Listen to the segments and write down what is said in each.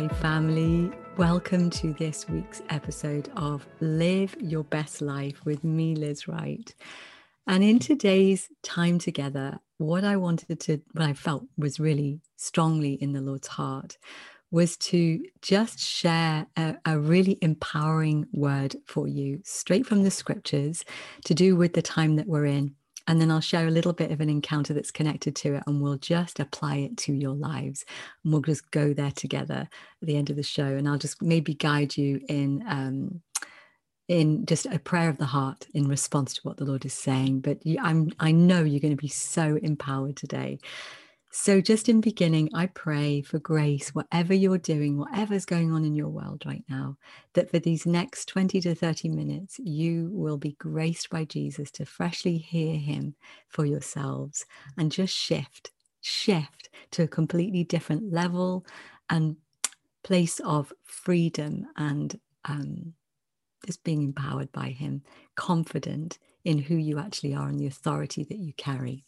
Hi, family. Welcome to this week's episode of Live Your Best Life with me, Liz Wright. And in today's time together, what I wanted to, what I felt was really strongly in the Lord's heart was to just share a, a, really empowering word for you straight from the scriptures to do with the time that we're in and then I'll share a little bit of an encounter that's connected to it, and we'll just apply it to your lives. And we'll just go there together at the end of the show. And I'll just maybe guide you in. Um, in just a prayer of the heart in response to what the Lord is saying, but I'm I know you're going to be so empowered today. So, just in beginning, I pray for grace, whatever you're doing, whatever's going on in your world right now, that for these next 20 to 30 minutes, you will be graced by Jesus to freshly hear him for yourselves and just shift, shift to a completely different level and place of freedom and um, just being empowered by him, confident in who you actually are and the authority that you carry.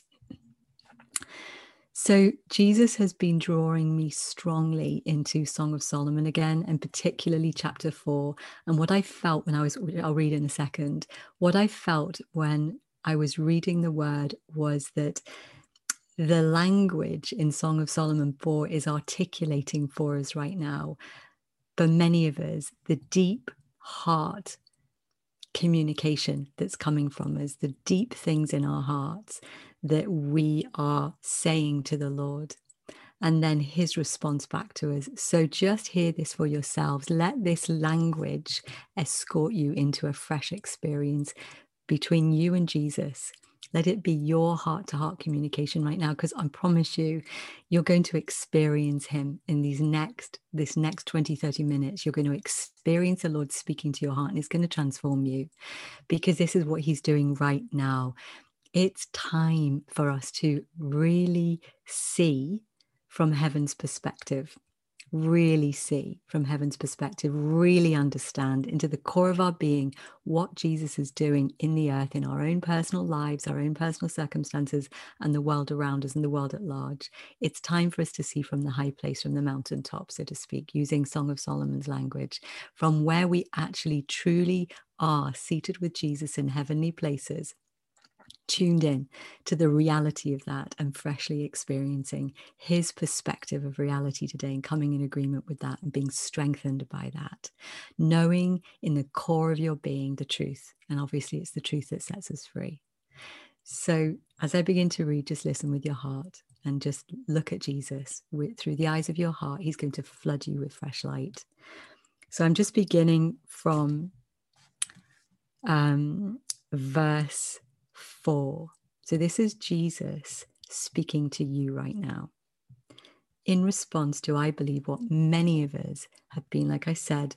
So Jesus has been drawing me strongly into Song of Solomon again, and particularly chapter four. And what I felt when I was, I'll read in a second, what I felt when I was reading the word was that the language in Song of Solomon 4 is articulating for us right now, for many of us, the deep heart communication that's coming from us, the deep things in our hearts that we are saying to the Lord. And then his response back to us. So just hear this for yourselves. Let this language escort you into a fresh experience between you and Jesus. Let it be your heart to heart communication right now, because I promise you, you're going to experience him in these next, this next 20, 30 minutes. You're going to experience the Lord speaking to your heart and it's going to transform you because this is what he's doing right now it's time for us to really see from heaven's perspective, really see from heaven's perspective, really understand into the core of our being what Jesus is doing in the earth, in our own personal lives, our own personal circumstances, and the world around us and the world at large. It's time for us to see from the high place, from the mountaintop, so to speak, using Song of Solomon's language, from where we actually truly are seated with Jesus in heavenly places tuned in to the reality of that and freshly experiencing his perspective of reality today and coming in agreement with that and being strengthened by that. Knowing in the core of your being the truth. And obviously, it's the truth that sets us free. So, as I begin to read, just listen with your heart and just look at Jesus with, through the eyes of your heart. He's going to flood you with fresh light. So, I'm just beginning from um, verse 4. So this is Jesus speaking to you right now. In response to, I believe, what many of us have been, like I said,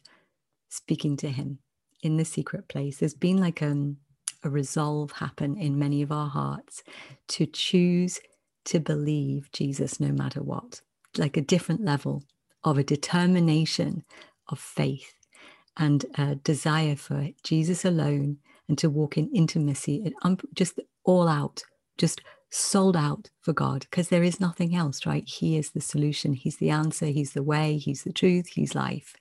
speaking to him in the secret place. There's been like um, a resolve happen in many of our hearts to choose to believe Jesus no matter what, like a different level of a determination of faith and a desire for Jesus alone and to walk in intimacy and um, just all out, just sold out for God because there is nothing else, right? He is the solution. He's the answer. He's the way. He's the truth. He's life.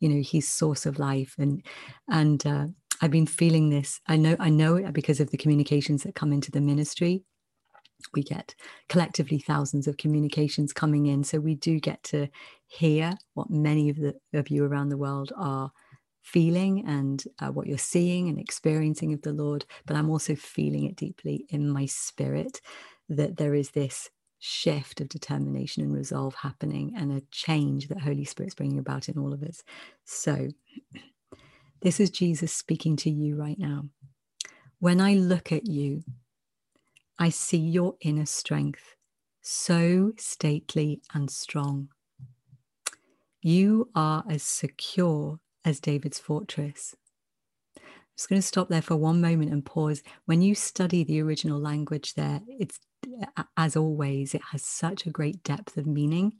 You know, he's source of life. And and uh, I've been feeling this. I know I know it because of the communications that come into the ministry. We get collectively thousands of communications coming in, so we do get to hear what many of the of you around the world are feeling and uh, what you're seeing and experiencing of the Lord, but I'm also feeling it deeply in my spirit that there is this shift of determination and resolve happening and a change that Holy Spirit's bringing about in all of us. So, this is Jesus speaking to you right now. When I look at you, I see your inner strength, so stately and strong. You are as secure as David's fortress. I'm just going to stop there for one moment and pause. When you study the original language there, it's as always, it has such a great depth of meaning.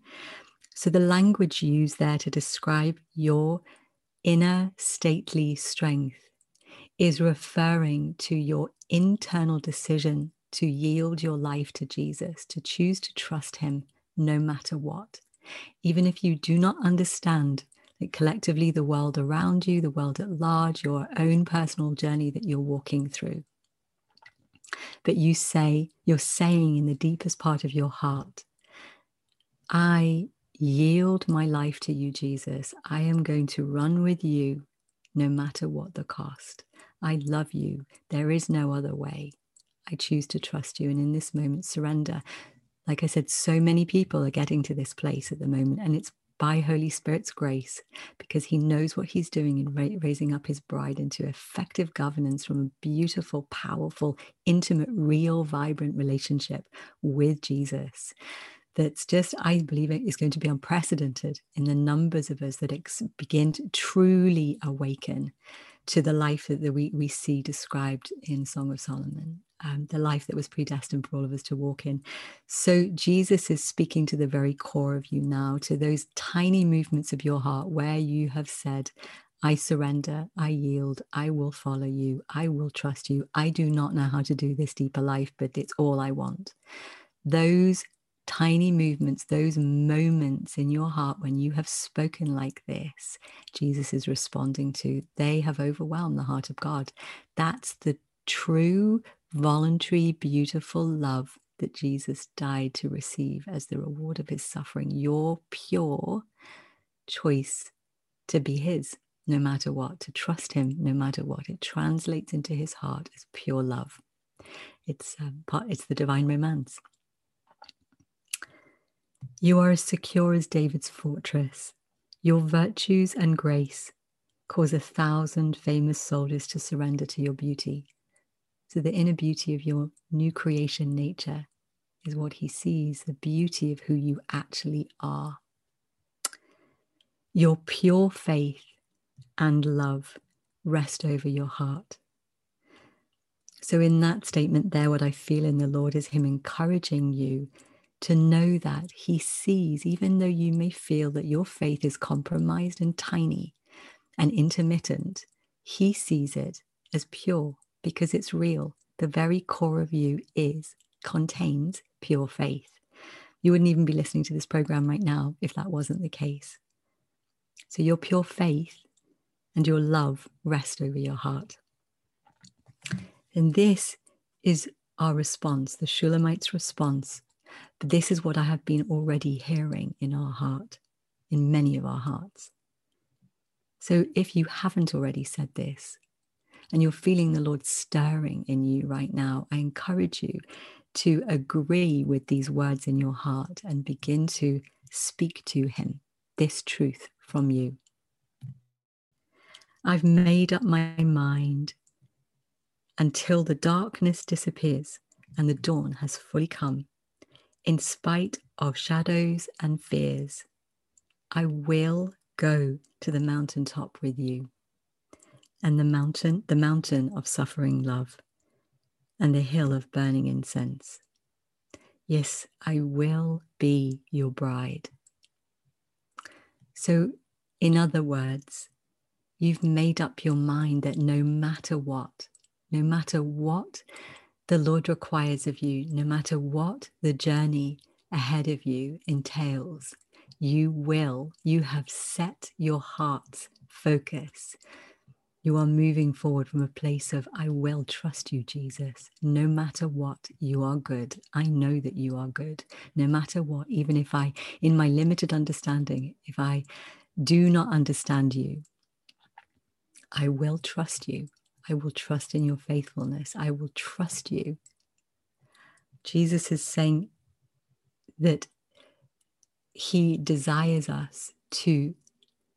So the language used there to describe your inner stately strength is referring to your internal decision to yield your life to Jesus, to choose to trust him no matter what. Even if you do not understand collectively the world around you, the world at large, your own personal journey that you're walking through. But you say, you're saying in the deepest part of your heart, I yield my life to you, Jesus. I am going to run with you no matter what the cost. I love you. There is no other way. I choose to trust you. And in this moment, surrender. Like I said, so many people are getting to this place at the moment, and it's by Holy Spirit's grace because He knows what He's doing in ra- raising up His bride into effective governance from a beautiful, powerful, intimate, real, vibrant relationship with Jesus. That's just, I believe, it is going to be unprecedented in the numbers of us that ex- begin to truly awaken to the life that we, we see described in Song of Solomon um, the life that was predestined for all of us to walk in. So Jesus is speaking to the very core of you now, to those tiny movements of your heart where you have said, I surrender, I yield, I will follow you, I will trust you. I do not know how to do this deeper life, but it's all I want. Those tiny movements, those moments in your heart when you have spoken like this, Jesus is responding to, they have overwhelmed the heart of God. That's the true voluntary, beautiful love that Jesus died to receive as the reward of his suffering, your pure choice to be his no matter what, to trust him no matter what. It translates into his heart as pure love. It's, um, part, it's the divine romance. You are as secure as David's fortress. Your virtues and grace cause a thousand famous soldiers to surrender to your beauty. So, the inner beauty of your new creation nature is what he sees, the beauty of who you actually are. Your pure faith and love rest over your heart. So, in that statement, there, what I feel in the Lord is Him encouraging you to know that He sees, even though you may feel that your faith is compromised and tiny and intermittent, He sees it as pure because it's real. The very core of you is, contains pure faith. You wouldn't even be listening to this program right now if that wasn't the case. So your pure faith and your love rest over your heart. And this is our response, the Shulamite's response. But this is what I have been already hearing in our heart, in many of our hearts. So if you haven't already said this, and you're feeling the Lord stirring in you right now, I encourage you to agree with these words in your heart and begin to speak to Him this truth from you. I've made up my mind until the darkness disappears and the dawn has fully come. In spite of shadows and fears, I will go to the mountaintop with you and the mountain, the mountain of suffering love, and the hill of burning incense. Yes, I will be your bride. So, in other words, you've made up your mind that no matter what, no matter what the Lord requires of you, no matter what the journey ahead of you entails, you will, you have set your heart's focus you are moving forward from a place of, I will trust you, Jesus. No matter what, you are good. I know that you are good. No matter what, even if I, in my limited understanding, if I do not understand you, I will trust you. I will trust in your faithfulness. I will trust you. Jesus is saying that he desires us to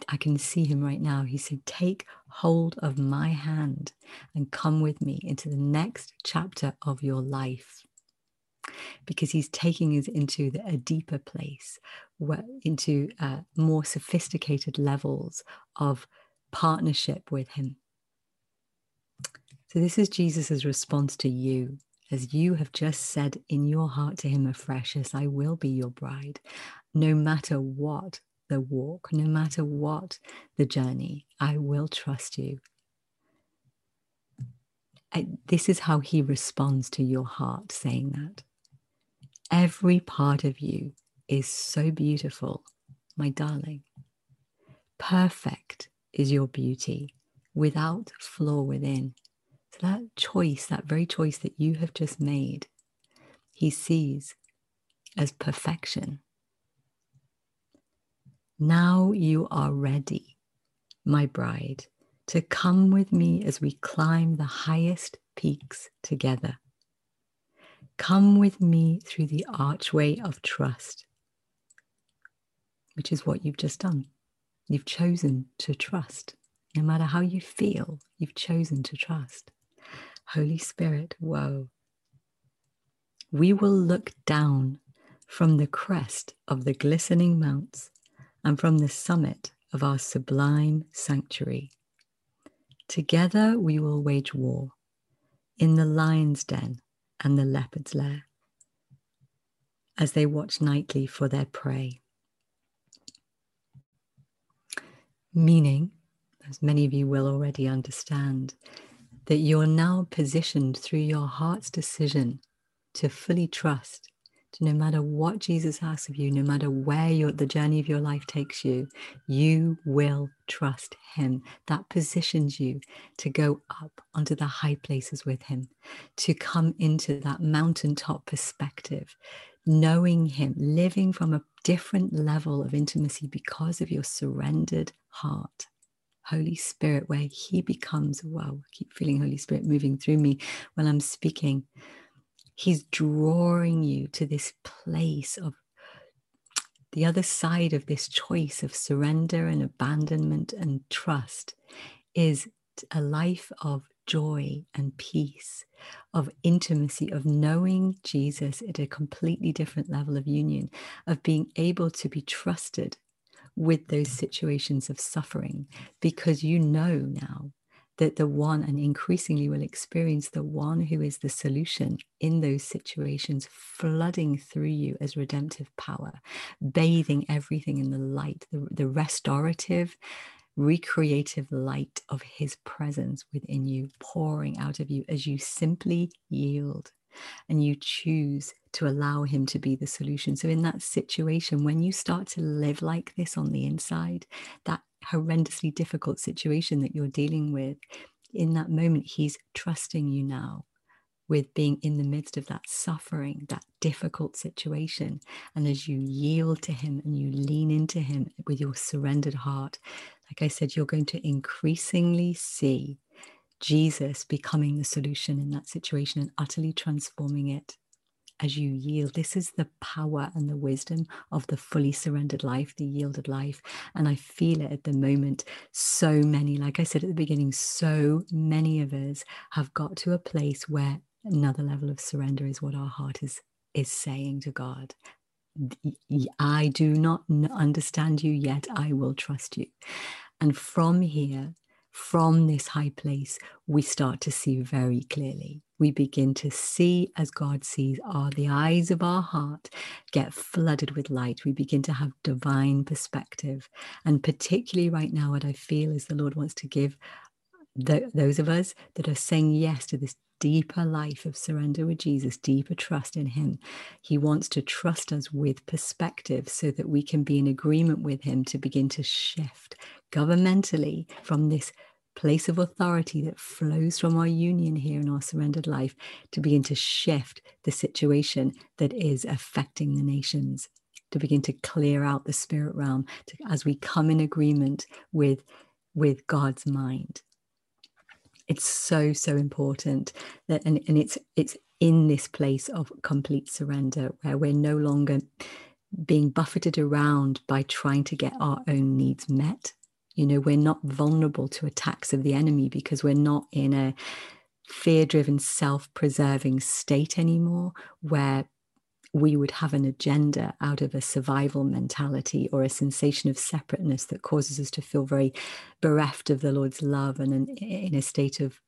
I can see him right now. He said, Take hold of my hand and come with me into the next chapter of your life. Because he's taking us into the, a deeper place, where, into uh, more sophisticated levels of partnership with him. So, this is Jesus' response to you as you have just said in your heart to him afresh, as I will be your bride, no matter what the walk, no matter what the journey, I will trust you. I, this is how he responds to your heart saying that. Every part of you is so beautiful, my darling. Perfect is your beauty without flaw within. So, that choice, that very choice that you have just made, he sees as perfection. Now you are ready, my bride, to come with me as we climb the highest peaks together. Come with me through the archway of trust, which is what you've just done. You've chosen to trust. No matter how you feel, you've chosen to trust. Holy Spirit, woe. We will look down from the crest of the glistening mounts and from the summit of our sublime sanctuary. Together we will wage war in the lion's den and the leopard's lair as they watch nightly for their prey. Meaning, as many of you will already understand, that you're now positioned through your heart's decision to fully trust to no matter what Jesus asks of you, no matter where your, the journey of your life takes you, you will trust Him. That positions you to go up onto the high places with Him, to come into that mountaintop perspective, knowing Him, living from a different level of intimacy because of your surrendered heart. Holy Spirit, where He becomes, wow, I keep feeling Holy Spirit moving through me while I'm speaking. He's drawing you to this place of the other side of this choice of surrender and abandonment and trust is a life of joy and peace, of intimacy, of knowing Jesus at a completely different level of union, of being able to be trusted with those situations of suffering because you know now that the one and increasingly will experience the one who is the solution in those situations flooding through you as redemptive power bathing everything in the light the, the restorative recreative light of his presence within you pouring out of you as you simply yield and you choose to allow him to be the solution. So, in that situation, when you start to live like this on the inside, that horrendously difficult situation that you're dealing with, in that moment, He's trusting you now with being in the midst of that suffering, that difficult situation. And as you yield to Him and you lean into Him with your surrendered heart, like I said, you're going to increasingly see Jesus becoming the solution in that situation and utterly transforming it as you yield. This is the power and the wisdom of the fully surrendered life, the yielded life. And I feel it at the moment. So many, like I said at the beginning, so many of us have got to a place where another level of surrender is what our heart is is saying to God. I do not understand you yet. I will trust you. And from here, from this high place, we start to see very clearly. We begin to see as God sees, are the eyes of our heart get flooded with light. We begin to have divine perspective. And particularly right now, what I feel is the Lord wants to give the, those of us that are saying yes to this deeper life of surrender with Jesus, deeper trust in Him. He wants to trust us with perspective so that we can be in agreement with Him to begin to shift governmentally from this place of authority that flows from our union here in our surrendered life to begin to shift the situation that is affecting the nations to begin to clear out the spirit realm to, as we come in agreement with with god's mind. It's so so important that and, and it's it's in this place of complete surrender where we're no longer being buffeted around by trying to get our own needs met you know, we're not vulnerable to attacks of the enemy because we're not in a fear driven, self preserving state anymore where we would have an agenda out of a survival mentality or a sensation of separateness that causes us to feel very bereft of the Lord's love and in a state of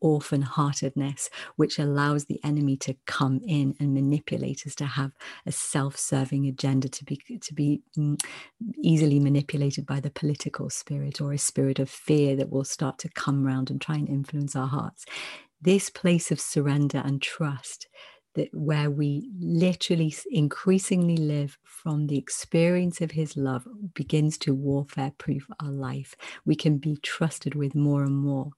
orphan heartedness, which allows the enemy to come in and manipulate us to have a self serving agenda, to be, to be mm, easily manipulated by the political spirit or a spirit of fear that will start to come round and try and influence our hearts. This place of surrender and trust that where we literally increasingly live from the experience of his love begins to warfare proof our life. We can be trusted with more and more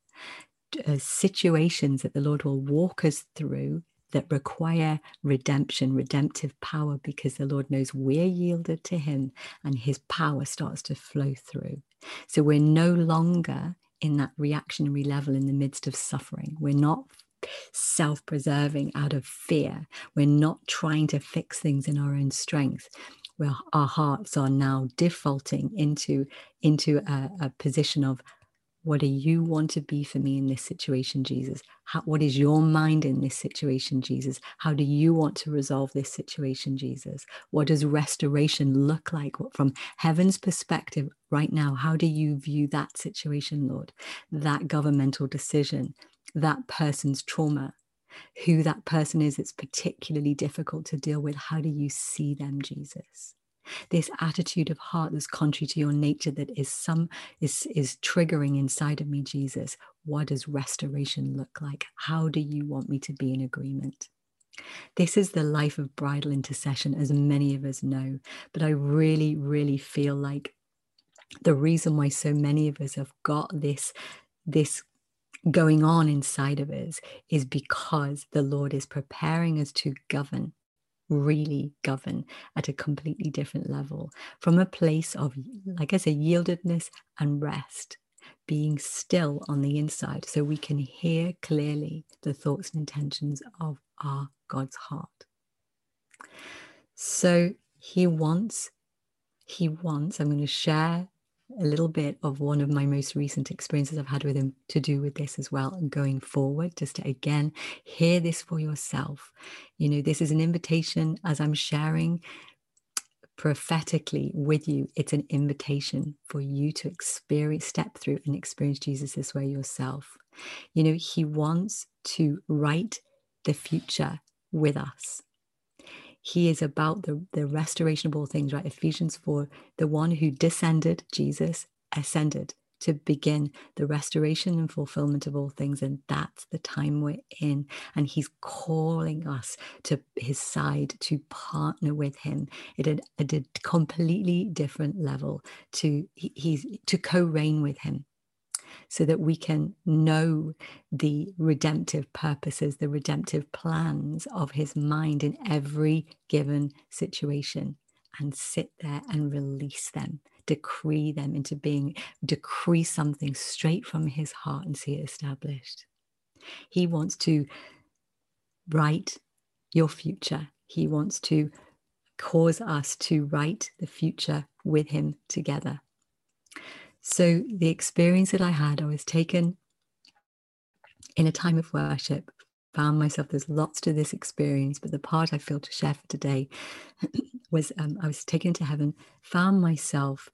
uh, situations that the Lord will walk us through that require redemption, redemptive power, because the Lord knows we're yielded to Him and His power starts to flow through. So we're no longer in that reactionary level in the midst of suffering. We're not self preserving out of fear. We're not trying to fix things in our own strength. Where our hearts are now defaulting into, into a, a position of what do you want to be for me in this situation, Jesus? How, what is your mind in this situation, Jesus? How do you want to resolve this situation, Jesus? What does restoration look like from heaven's perspective right now? How do you view that situation, Lord? That governmental decision, that person's trauma, who that person is, it's particularly difficult to deal with. How do you see them, Jesus? This attitude of heart that's contrary to your nature that is some is is triggering inside of me, Jesus. What does restoration look like? How do you want me to be in agreement? This is the life of bridal intercession, as many of us know. But I really, really feel like the reason why so many of us have got this this going on inside of us is because the Lord is preparing us to govern, really govern at a completely different level from a place of, like I say, yieldedness and rest, being still on the inside so we can hear clearly the thoughts and intentions of our God's heart. So he wants, he wants, I'm going to share a little bit of one of my most recent experiences I've had with him to do with this as well. And going forward, just to again hear this for yourself. You know, this is an invitation as I'm sharing prophetically with you. It's an invitation for you to experience, step through and experience Jesus this way yourself. You know, he wants to write the future with us. He is about the, the restoration of all things, right? Ephesians 4, the one who descended, Jesus, ascended to begin the restoration and fulfillment of all things. And that's the time we're in. And he's calling us to his side to partner with him at a, at a completely different level to he's to co-reign with him so that we can know the redemptive purposes, the redemptive plans of his mind in every given situation and sit there and release them, decree them into being, decree something straight from his heart and see it established. He wants to write your future. He wants to cause us to write the future with him together. So, the experience that I had, I was taken in a time of worship, found myself, there's lots to this experience, but the part I feel to share for today was um, I was taken to heaven, found myself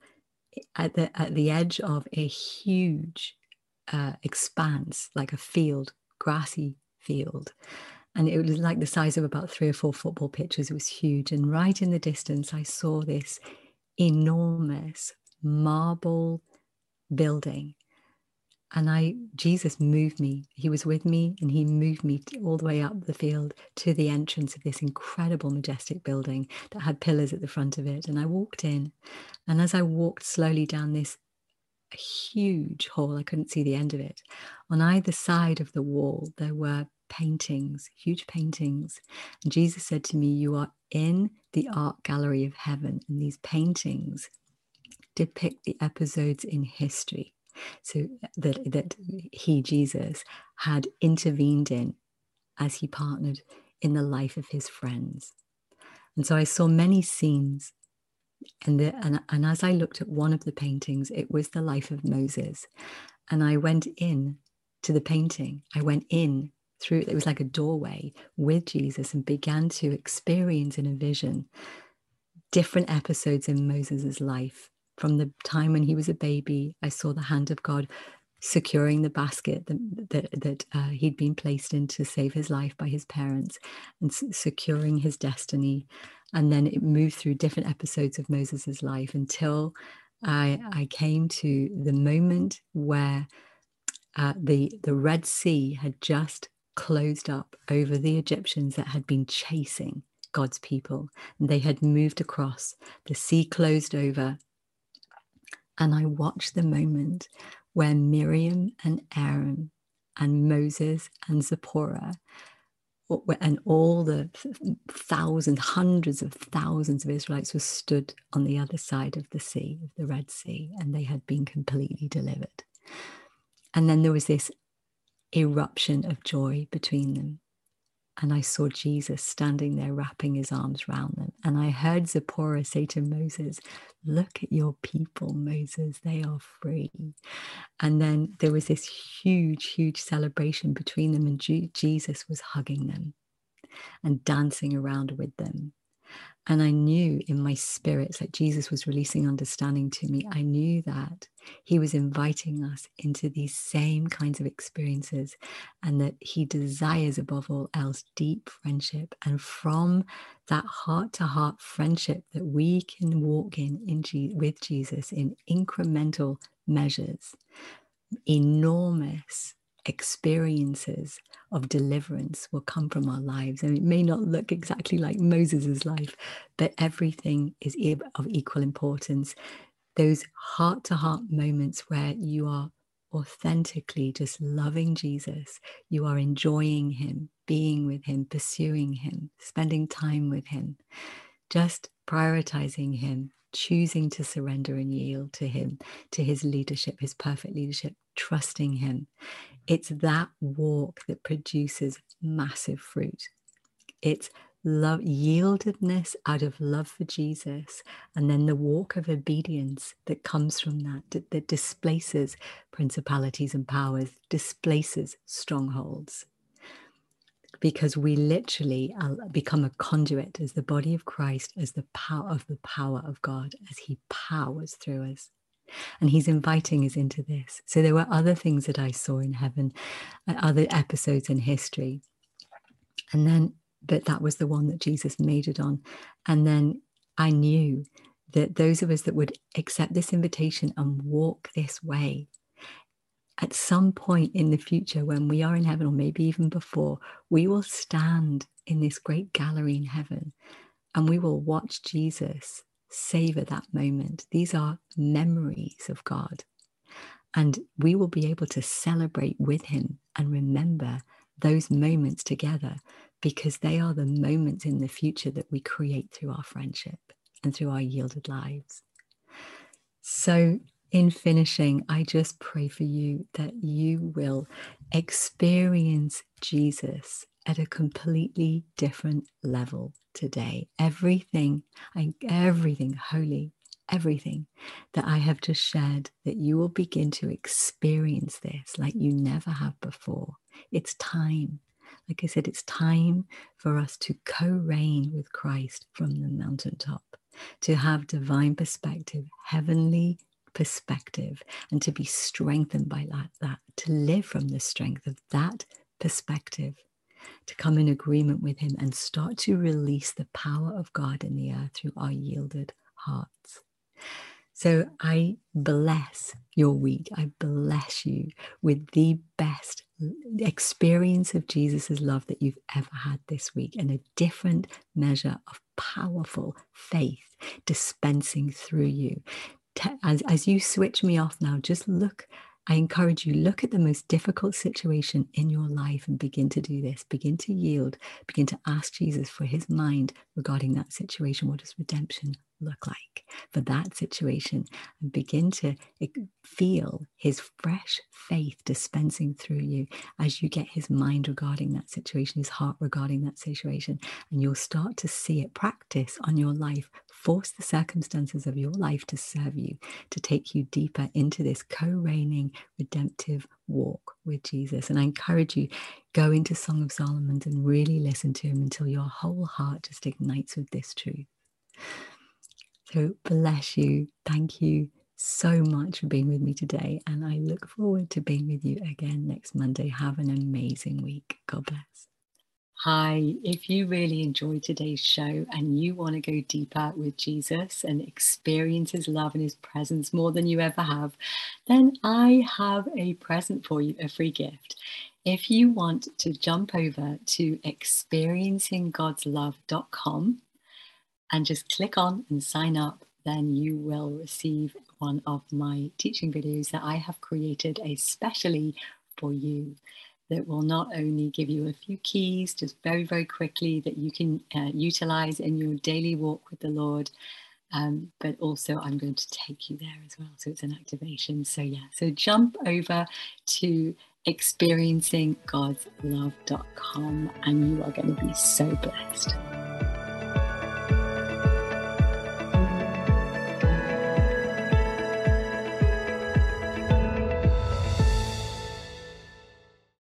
at the, at the edge of a huge uh, expanse, like a field, grassy field. And it was like the size of about three or four football pitches. It was huge. And right in the distance, I saw this enormous marble building. And I, Jesus moved me. He was with me and he moved me all the way up the field to the entrance of this incredible, majestic building that had pillars at the front of it. And I walked in. And as I walked slowly down this huge hall, I couldn't see the end of it. On either side of the wall, there were paintings, huge paintings. And Jesus said to me, You are in the art gallery of heaven. And these paintings depict the episodes in history. So uh, that that he jesus had intervened in as he partnered in the life of his friends. And so i saw many scenes and, the, and, and as i looked at one of the paintings it was the life of moses. And i went in to the painting. I went in through it was like a doorway with jesus and began to experience in a vision different episodes in moses' life from the time when he was a baby, I saw the hand of God securing the basket that, that, that uh, he'd been placed in to save his life by his parents and s- securing his destiny. And then it moved through different episodes of Moses's life until I, I came to the moment where uh, the, the Red Sea had just closed up over the Egyptians that had been chasing God's people. They had moved across, the sea closed over. And I watched the moment where Miriam and Aaron and Moses and Zipporah and all the thousands, hundreds of thousands of Israelites were stood on the other side of the sea, of the Red Sea, and they had been completely delivered. And then there was this eruption of joy between them. And I saw Jesus standing there, wrapping his arms round them. And I heard Zipporah say to Moses, Look at your people, Moses, they are free. And then there was this huge, huge celebration between them, and Jesus was hugging them and dancing around with them. And I knew in my spirit, that Jesus was releasing understanding to me. I knew that he was inviting us into these same kinds of experiences and that he desires above all else deep friendship. And from that heart to heart friendship that we can walk in, in G- with Jesus in incremental measures, enormous experiences of deliverance will come from our lives. And it may not look exactly like Moses's life, but everything is of equal importance. Those heart to heart moments where you are authentically just loving Jesus, you are enjoying Him, being with Him, pursuing Him, spending time with Him, just prioritizing Him, choosing to surrender and yield to Him, to His leadership, His perfect leadership, trusting Him. It's that walk that produces massive fruit. It's love, yieldedness out of love for Jesus, and then the walk of obedience that comes from that, that, that displaces principalities and powers, displaces strongholds. Because we literally become a conduit as the body of Christ, as the power of the power of God, as He powers through us. And he's inviting us into this. So there were other things that I saw in heaven, uh, other episodes in history. And then, but that was the one that Jesus made it on. And then I knew that those of us that would accept this invitation and walk this way, at some point in the future, when we are in heaven, or maybe even before, we will stand in this great gallery in heaven and we will watch Jesus savor that moment. These are memories of God. And we will be able to celebrate with Him and remember those moments together because they are the moments in the future that we create through our friendship and through our yielded lives. So, in finishing, I just pray for you that you will experience Jesus at a completely different level today. Everything, everything holy, everything that I have just shared, that you will begin to experience this like you never have before. It's time. Like I said, it's time for us to co reign with Christ from the mountaintop, to have divine perspective, heavenly perspective, and to be strengthened by that, that to live from the strength of that perspective to come in agreement with Him and start to release the power of God in the earth through our yielded hearts. So I bless your week. I bless you with the best experience of Jesus' love that you've ever had this week and a different measure of powerful faith dispensing through you. As, as you switch me off now, just look I encourage you look at the most difficult situation in your life and begin to do this. Begin to yield. Begin to ask Jesus for his mind regarding that situation. What does redemption look like for that situation? And begin to eh, feel his fresh faith dispensing through you as you get his mind regarding that situation, his heart regarding that situation. And you'll start to see it practice on your life force the circumstances of your life to serve you, to take you deeper into this co reigning, redemptive walk with Jesus. And I encourage you, go into Song of Solomon and really listen to him until your whole heart just ignites with this truth. So bless you. Thank you so much for being with me today. And I look forward to being with you again next Monday. Have an amazing week. God bless. Hi, if you really enjoyed today's show and you want to go deeper with Jesus and experience his love and his presence more than you ever have, then I have a present for you, a free gift. If you want to jump over to experiencinggodslove.com and just click on and sign up, then you will receive one of my teaching videos that I have created especially for you that will not only give you a few keys just very, very quickly that you can uh, utilize in your daily walk with the Lord. Um, but also, I'm going to take you there as well. So it's an activation. So, yeah, so jump over to experiencinggodslove.com and you are going to be so blessed.